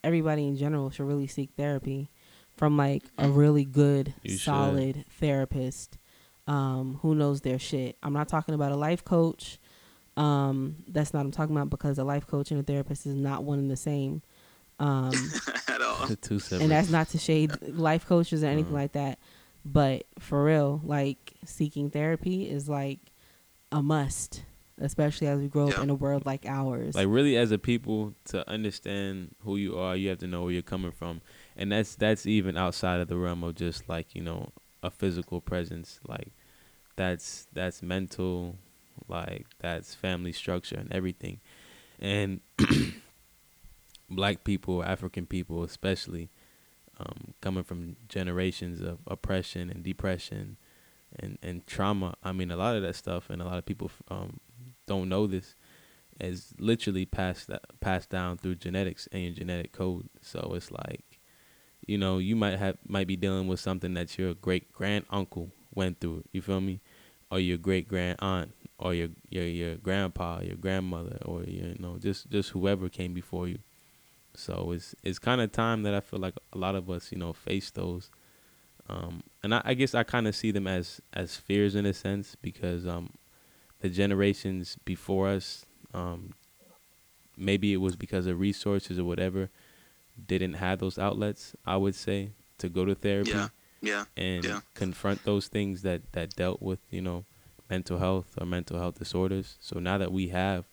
everybody in general should really seek therapy from like a really good, You should. solid therapist um, who knows their shit. I'm not talking about a life coach. Um, that's not what I'm talking about because a life coach and a therapist is not one and the same. Um, at all. The two separate. and that's not to shade life coaches or anything Mhm. like that. But for real, like seeking therapy is like a must, especially as we grow up in a world like ours. like really as a people to understand who you are you have to know where you're coming from and that's that's even outside of the realm of just like you know a physical presence like that's that's mental like that's family structure and everything and black people african people especially um, coming from generations of oppression and depression and and trauma i mean a lot of that stuff and a lot of people um, don't know this is literally passed passed down through genetics and your genetic code. So it's like, you know, you might have might be dealing with something that your great grand uncle went through. You feel me? Or your great grand aunt, or your your your grandpa, your grandmother, or your, you know just just whoever came before you. So it's it's kind of time that I feel like a lot of us you know face those. Um, and I, I guess I kind of see them as as fears in a sense because um, the generations before us um, maybe it was because of resources or whatever didn't have those outlets i would say to go to therapy Yeah. Yeah. and yeah. confront those things that that dealt with you know mental health or mental health disorders. So now that we have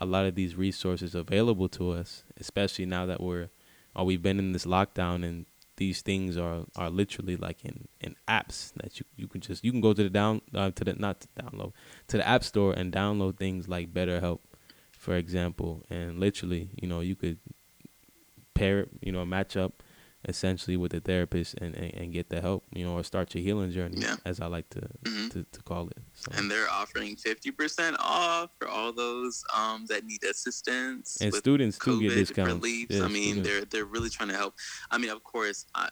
a lot of these resources available to us especially now that we're or we've been in this lockdown and these things are are literally like in in apps that you you can just you can go to the down uh, to the not to download to the app store and download things like BetterHelp for example. And literally you know you could pair you know match up essentially with the therapist and, and, and get the help you know or start your healing journey Yeah. as I like to, hmm to to call it so And they're offering 50% off for all those um, that need assistance. and students too get discounts reliefs. Yeah, I mean, students. they're they're really trying to help. I mean, of course, I,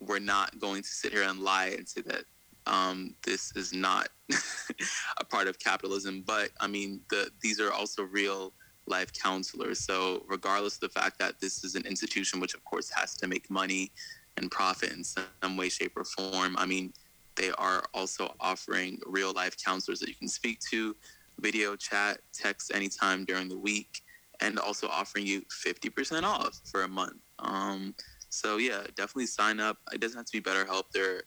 we're not going to sit here and lie and say that um, this is not a part of capitalism. But I mean, the these are also real life counselors. So regardless of the fact that this is an institution, which of course has to make money and profit in some way, shape, or form, I mean, they are also offering real life counselors that you can speak to, video chat, text anytime during the week and also offering you 50% off for a month. Um, so yeah, definitely sign up. It doesn't have to be BetterHelp. There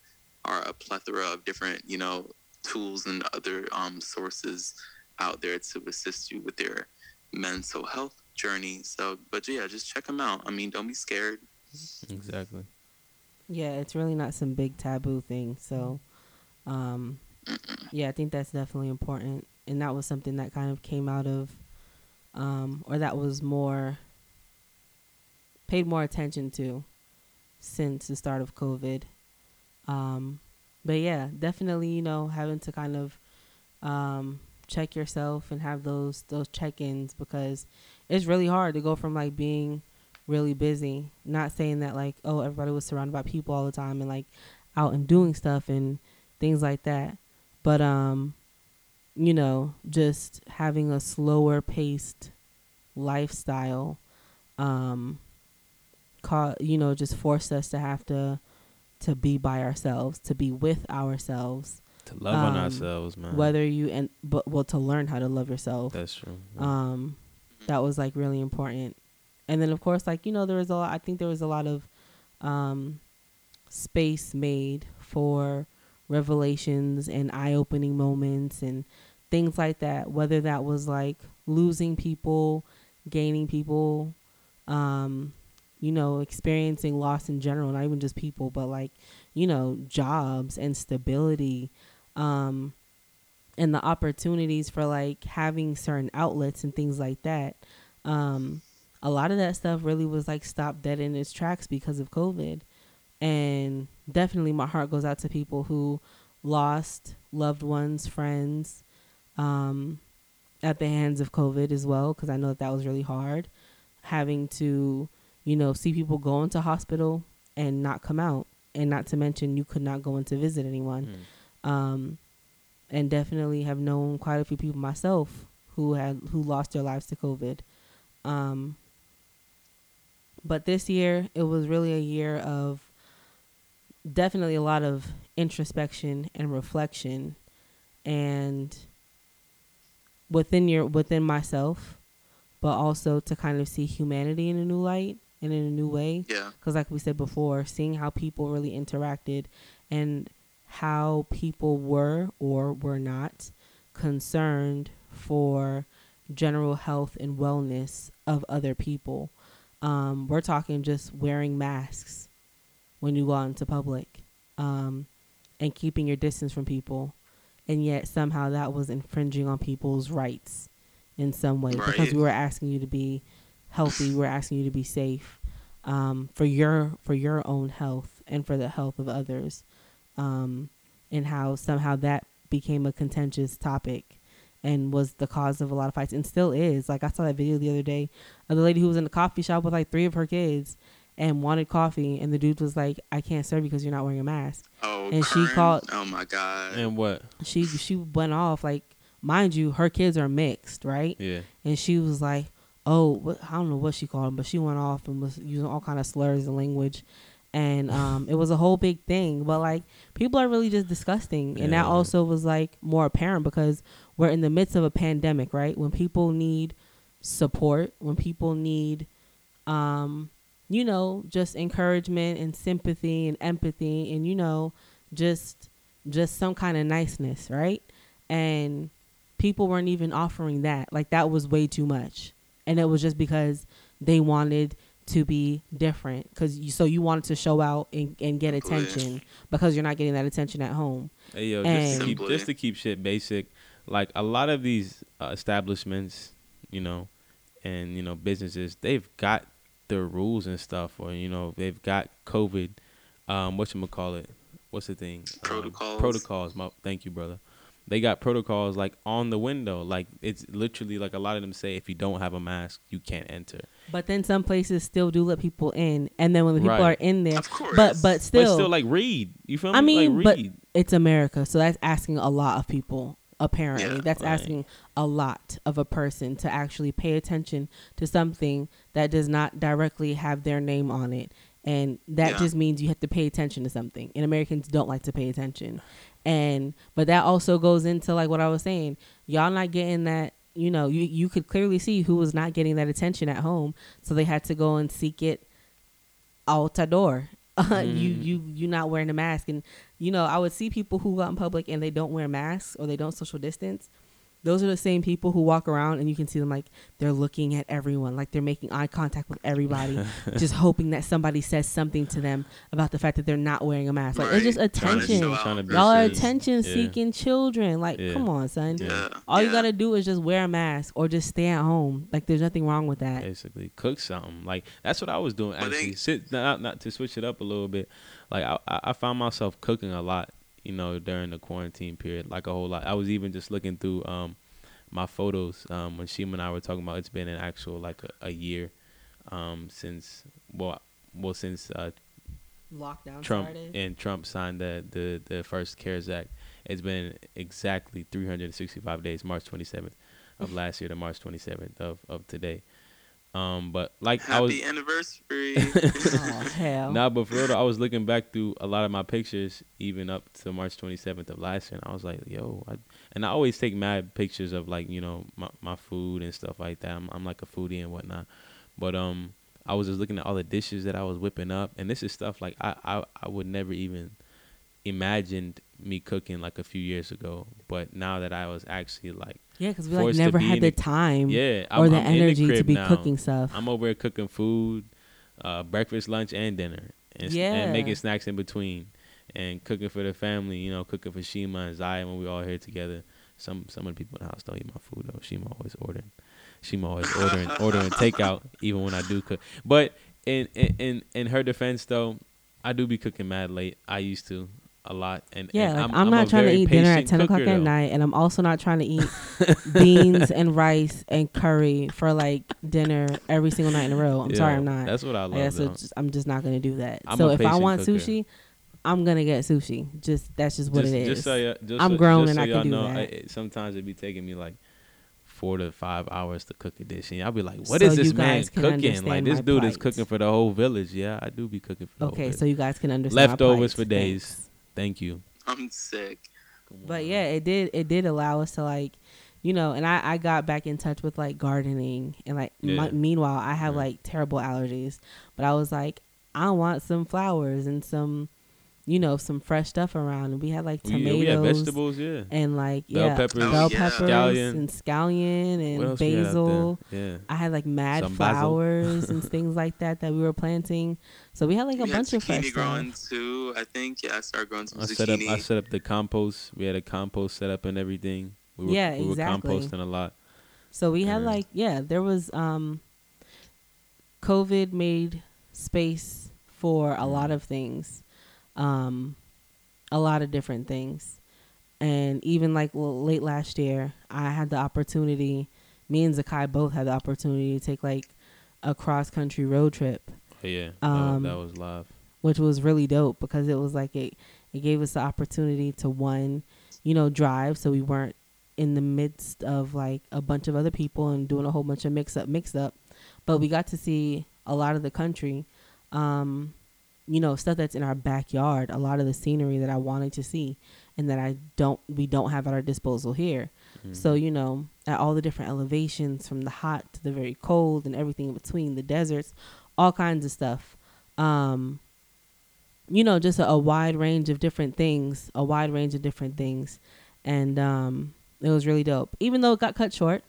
are a plethora of different, you know, tools and other um, sources out there to assist you with your mental health journey. So, but yeah, just check them out. I mean, don't be scared. Exactly. Yeah, it's really not some big taboo thing. So, um, yeah, I think that's definitely important, and that was something that kind of came out of, um, or that was more paid more attention to since the start of COVID. Um, but yeah, definitely, you know, having to kind of um, check yourself and have those those check-ins because it's really hard to go from like being really busy. Not saying that like oh everybody was surrounded by people all the time and like out and doing stuff and things like that, but um, you know, just having a slower paced lifestyle, um, caught you know just forced us to have to to be by ourselves, to be with ourselves, To love on Um, ourselves, man. whether you and but well to learn how to love yourself. That's true. Um, that was like really important. And then of course, like you know, there was a lot. I think there was a lot of um, space made for revelations and eye-opening moments and things like that. Whether that was like losing people, gaining people, um, you know, experiencing loss in general, not even just people, but like you know, jobs and stability. Um, and the opportunities for like having certain outlets and things like that. Um, a lot of that stuff really was like stopped dead in its tracks because of COVID. And definitely my heart goes out to people who lost loved ones, friends, um, at the hands of COVID as well, because I know that that was really hard. Having to, you know, see people go into hospital and not come out, and not to mention you could not go in to visit anyone Mm. Um, and definitely have known quite a few people myself who had who lost their lives to COVID. Um, but this year, it was really a year of definitely a lot of introspection and reflection, and within your within myself, but also to kind of see humanity in a new light and in a new way Yeah. because like we said before seeing how people really interacted and how people were or were not concerned for general health and wellness of other people. Um, we're talking just wearing masks when you go out into public um, and keeping your distance from people and yet somehow that was infringing on people's rights in some way. Because we were asking you to be healthy we were asking you to be safe um, for your for your own health and for the health of others, um, and how somehow that became a contentious topic and was the cause of a lot of fights and still is. Like I saw that video the other day of the lady who was in the coffee shop with like three of her kids and wanted coffee, and the dude was like, "I can't serve you because you're not wearing a mask." Oh, And she called- Oh my god. And what? She she went off like, mind you, her kids are mixed, right? Yeah. and she was like, "Oh, what, I don't know what she called him, but she went off and was using all kind of slurs and language, and um, it was a whole big thing. But like, people are really just disgusting, and that also was like more apparent because we're in the midst of a pandemic, right? When people need support, when people need, um, you know, just encouragement and sympathy and empathy, and you know, just just some kind of niceness, right? And people weren't even offering that. Like that was way too much. And it was just because they wanted to be different cuz you so you wanted to show out and, and get attention because you're not getting that attention at home. Hey yo, just to keep just to keep shit basic, like a lot of these uh, establishments, you know, and you know businesses, they've got their rules and stuff, or you know they've got COVID, um, what you call it? What's the thing? Um, Protocols. protocols. My, thank you, brother. They got protocols like on the window, like it's literally like a lot of them say if you don't have a mask, you can't enter. But then some places still do let people in and then when the people Right. are in there Of course. but but But still, still, like read. You feel me? I mean, like, but it's America, so that's asking a lot of people. Apparently, Yeah, that's right. asking a lot of a person to actually pay attention to something that does not directly have their name on it, and that Yeah. just means you have to pay attention to something. And Americans don't like to pay attention, and but that also goes into like what I was saying. Y'all not getting that. You know, you you could clearly see who was not getting that attention at home, so they had to go and seek it outdoor. you Mhm. you you you not wearing a mask and you know i would see people who go out in public and they don't wear masks or they don't social distance those are the same people who walk around and you can see them like they're looking at everyone, like they're making eye contact with everybody, just hoping that somebody says something to them about the fact that they're not wearing a mask. Like it's just Right. Trying to attention. show out. Trying to be Y'all are seen. attention Yeah. seeking children. Like, Yeah. come on, son. Yeah. All you gotta do is just wear a mask or just stay at home. Like, there's nothing wrong with that. basically cook something like that's what i was doing actually sit not, not to switch it up a little bit like I, I I found myself cooking a lot you know during the quarantine period like a whole lot i was even just looking through um my photos um when shima and i were talking about it's been an actual like a, a year um since well well since uh Lockdown Trump started. and Trump signed the, the the first CARES Act. It's been exactly 365 days, March 27th of last year to March 27th of, of today. Um, but like I was Happy anniversary. oh hell. nah, but for real, though, I was looking back through a lot of my pictures, even up to March 27th of last year, and I was like, yo, I, and I always take mad pictures of like you know my my food and stuff like that. I'm, I'm like a foodie and whatnot, but um, I was just looking at all the dishes that I was whipping up, and this is stuff like I I, I would never even imagined me cooking like a few years ago, but now that I was actually like, Yeah, because we like never had the the- time yeah, or I'm, the I'm energy to be now. cooking stuff. I'm over here cooking food, uh, breakfast, lunch, and dinner, and, Yeah. and making snacks in between, and cooking for the family. You know, cooking for Shima and Zaya when we all here together. Some some of the people in the house don't eat my food though. Shima always ordering. Shima always ordering ordering takeout even when I do cook. But in in in, in her defense though, I do be cooking mad late. I used to a lot, and yeah, and like, I'm, I'm, I'm not trying to eat dinner at 10 o'clock at though. night, and I'm also not trying to eat beans and rice and curry for like dinner every single night in a row. I'm sorry, I'm not. That's what I love. though. just, I'm just not gonna do that. I'm so if I want cooker. sushi, I'm gonna get sushi. Just that's just what just, it is. Just so I'm so- grown just and so I can do know, that. I, sometimes it be taking me like four to five hours to cook a dish, and I'll be like, "What So is this man cooking? Like this dude is cooking for the whole village." Yeah, I do be cooking for the okay, so you guys can understand. Leftovers plight. for days. Thanks. Thank you. I'm sick. But yeah, it did it did allow us to like, you know, and I I got back in touch with like gardening and like Yeah. my, meanwhile I have Yeah. like terrible allergies, but I was like I want some flowers and some, you know, some fresh stuff around, and we had like We, yeah, tomatoes we have vegetables. Yeah. and like Bell yeah, peppers, Oh, bell yeah. peppers scallion. and scallion and else we had out there? basil. Yeah. I had like mad Some flowers and things like that that we were planting. So we had like a had bunch of fresh zucchini growing stuff. too. I think yeah, I started growing some I set up. zucchini. I set up the compost. We had a compost set up and everything. We were, Yeah, we exactly. were composting a lot. So we had like yeah, there was um COVID made space for a lot of things. Um a lot of different things. And even like l- late last year, I had the opportunity me and Zakai both had the opportunity to take like a cross country road trip, But yeah, that was- Um, that was live. which was really dope because it was like it it gave us the opportunity to one, you know, drive so we weren't in the midst of like a bunch of other people and doing a whole bunch of mix up mix up but we got to see a lot of the country um you know stuff that's in our backyard a lot of the scenery that i wanted to see and that i don't we don't have at our disposal here. Mhm. so you know at all the different elevations from the hot to the very cold and everything in between the deserts all kinds of stuff. Um you know just a, a wide range of different things a wide range of different things. And um it was really dope. Even though it got cut short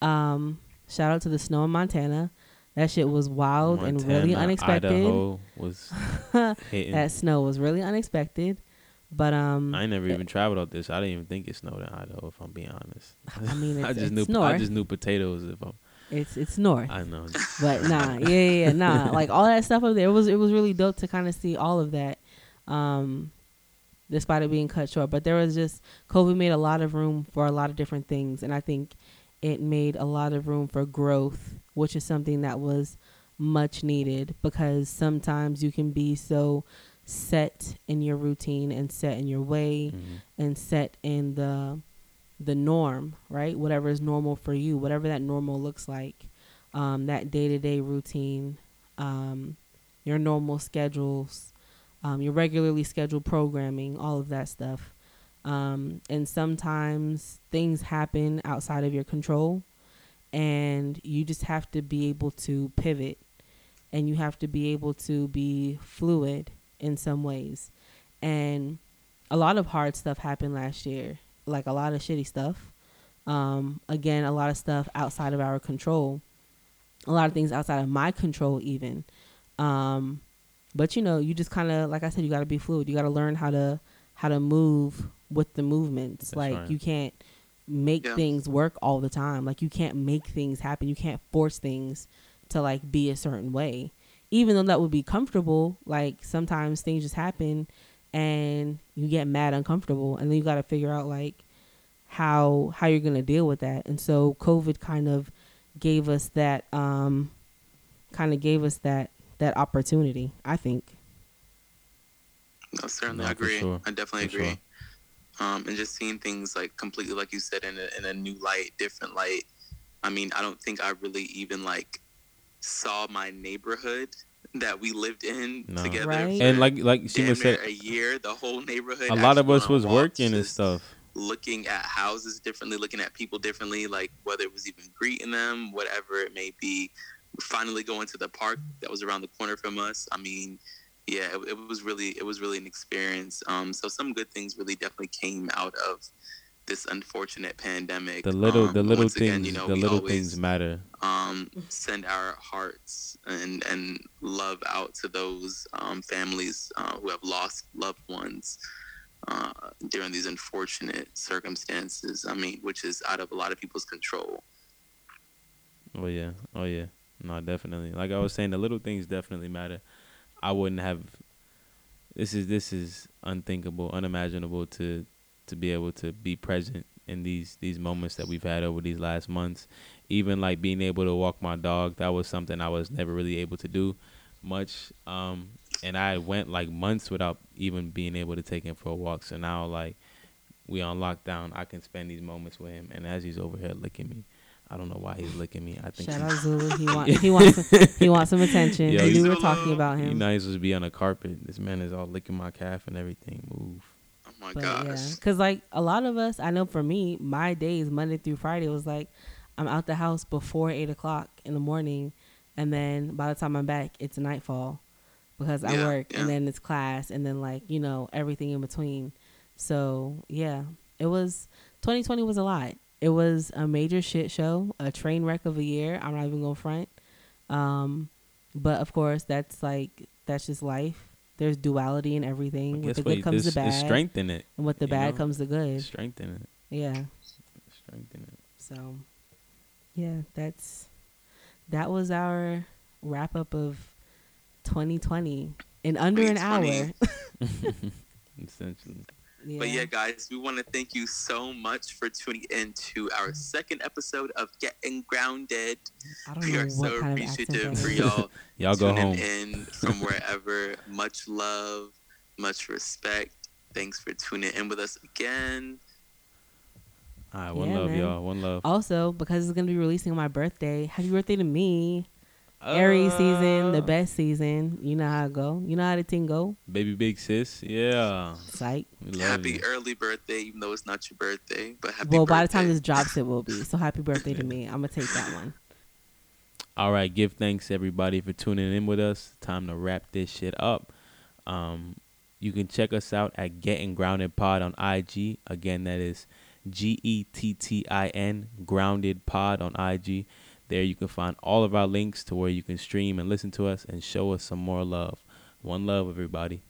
um shout out to the snow in montana that shit was wild and really Montana, unexpected Idaho was that snow was really unexpected but um I never even traveled out this. I didn't even think it snowed in Idaho. If I'm being honest, I mean, it's, I just knew north. I just knew potatoes. If I'm, it's it's north. I know. but nah, yeah, yeah, yeah, nah. Like all that stuff up there, it was it was really dope to kind of see all of that, um, despite it being cut short. But there was just COVID made a lot of room for a lot of different things, and I think it made a lot of room for growth, which is something that was much needed because sometimes you can be so set in your routine and set in your way Mhm. and set in the the norm, right? Whatever is normal for you, whatever that normal looks like, um, that day to day routine, um, your normal schedules, um, your regularly scheduled programming, all of that stuff. Um, and sometimes things happen outside of your control, and you just have to be able to pivot, and you have to be able to be fluid in some ways. And a lot of hard stuff happened last year, like a lot of shitty stuff. Um, again, a lot of stuff outside of our control, a lot of things outside of my control, even. Um, but you know, you just kind of, like I said, you got to be fluid. You got to learn how to how to move with the movements. That's like right. you can't make Yeah. things work all the time. Like you can't make things happen. You can't force things to like be a certain way. Even though that would be comfortable, like sometimes things just happen and you get mad uncomfortable and then you got to figure out like how how you're going to deal with that. And so COVID kind of gave us that um kind of gave us that that opportunity, I think. No, certainly No, I agree. sure. I definitely For agree. sure. Um, and just seeing things like completely, like you said, in a, in a new light, different light. I mean, I don't think I really even like saw my neighborhood that we lived in No. together. Right. And like like she was near said, a year. The whole neighborhood. a lot of us was working and stuff. looking at houses differently, looking at people differently, like whether it was even greeting them, whatever it may be. Finally going to the park that was around the corner from us. I mean, yeah, it, it was really it was really an experience. Um, so some good things really definitely came out of this unfortunate pandemic. The little Um, the little things again, you know, the little always, things matter. um, send our hearts and and love out to those um, families uh, who have lost loved ones uh, during these unfortunate circumstances. I mean, which is out of a lot of people's control. Oh yeah. Oh yeah. No, definitely. Like I was saying, the little things definitely matter. I wouldn't have. This is this is unthinkable, unimaginable to to be able to be present in these these moments that we've had over these last months. Even like being able to walk my dog, that was something I was never really able to do much. Um, and I went like months without even being able to take him for a walk. So now like we on lockdown, I can spend these moments with him. And as he's over here licking me, I don't know why he's licking me. I think Shout out Zulu. He want he wants some, he wants some attention. Yo, we he's- knew we were talking about You him. know he's supposed to be on a carpet. This man is all licking my calf and everything. Move. Oh my But gosh. yeah, because like a lot of us, I know for me, my days Monday through Friday was like I'm out the house before eight o'clock in the morning, and then by the time I'm back, it's nightfall because I work, yeah. and then it's class, and then like you know everything in between. So yeah, it was 2020 was a lot. It was a major shit show, a train wreck of a year. I'm not even gonna front. Um, but of course, that's like that's just life. There's duality in everything. With the good what? comes the bad, strength in it. and with the bad know? comes the good. Strength in it. Yeah. Strength in it. So, yeah, that's that was our wrap up of 2020 in under an hour. Essentially. Yeah. But yeah, guys, we want to thank you so much for tuning in to our second episode of Getting Grounded. I don't We know are what so kind of accent appreciative for y'all Y'all go tuning home. in from wherever. much love, much respect. Thanks for tuning in with us again. All right, one Yeah, love, man. y'all. One love. Also, because it's gonna be releasing on my birthday, happy birthday to me. Aries season, the Uh, best season. You know how it go. You know how the thing go. Baby big sis. Yeah. Psych. We love happy you. early birthday, even though it's not your birthday. But happy well, birthday. by the time this drops, it will be. So happy birthday to me. I'm gonna take that one. All right, give thanks everybody for tuning in with us. Time to wrap this shit up. Um, you can check us out at Getting Grounded Pod on IG. Again, that is G E T T I N Grounded Pod on IG. There you can find all of our links to where you can stream and listen to us and show us some more love. One love, everybody.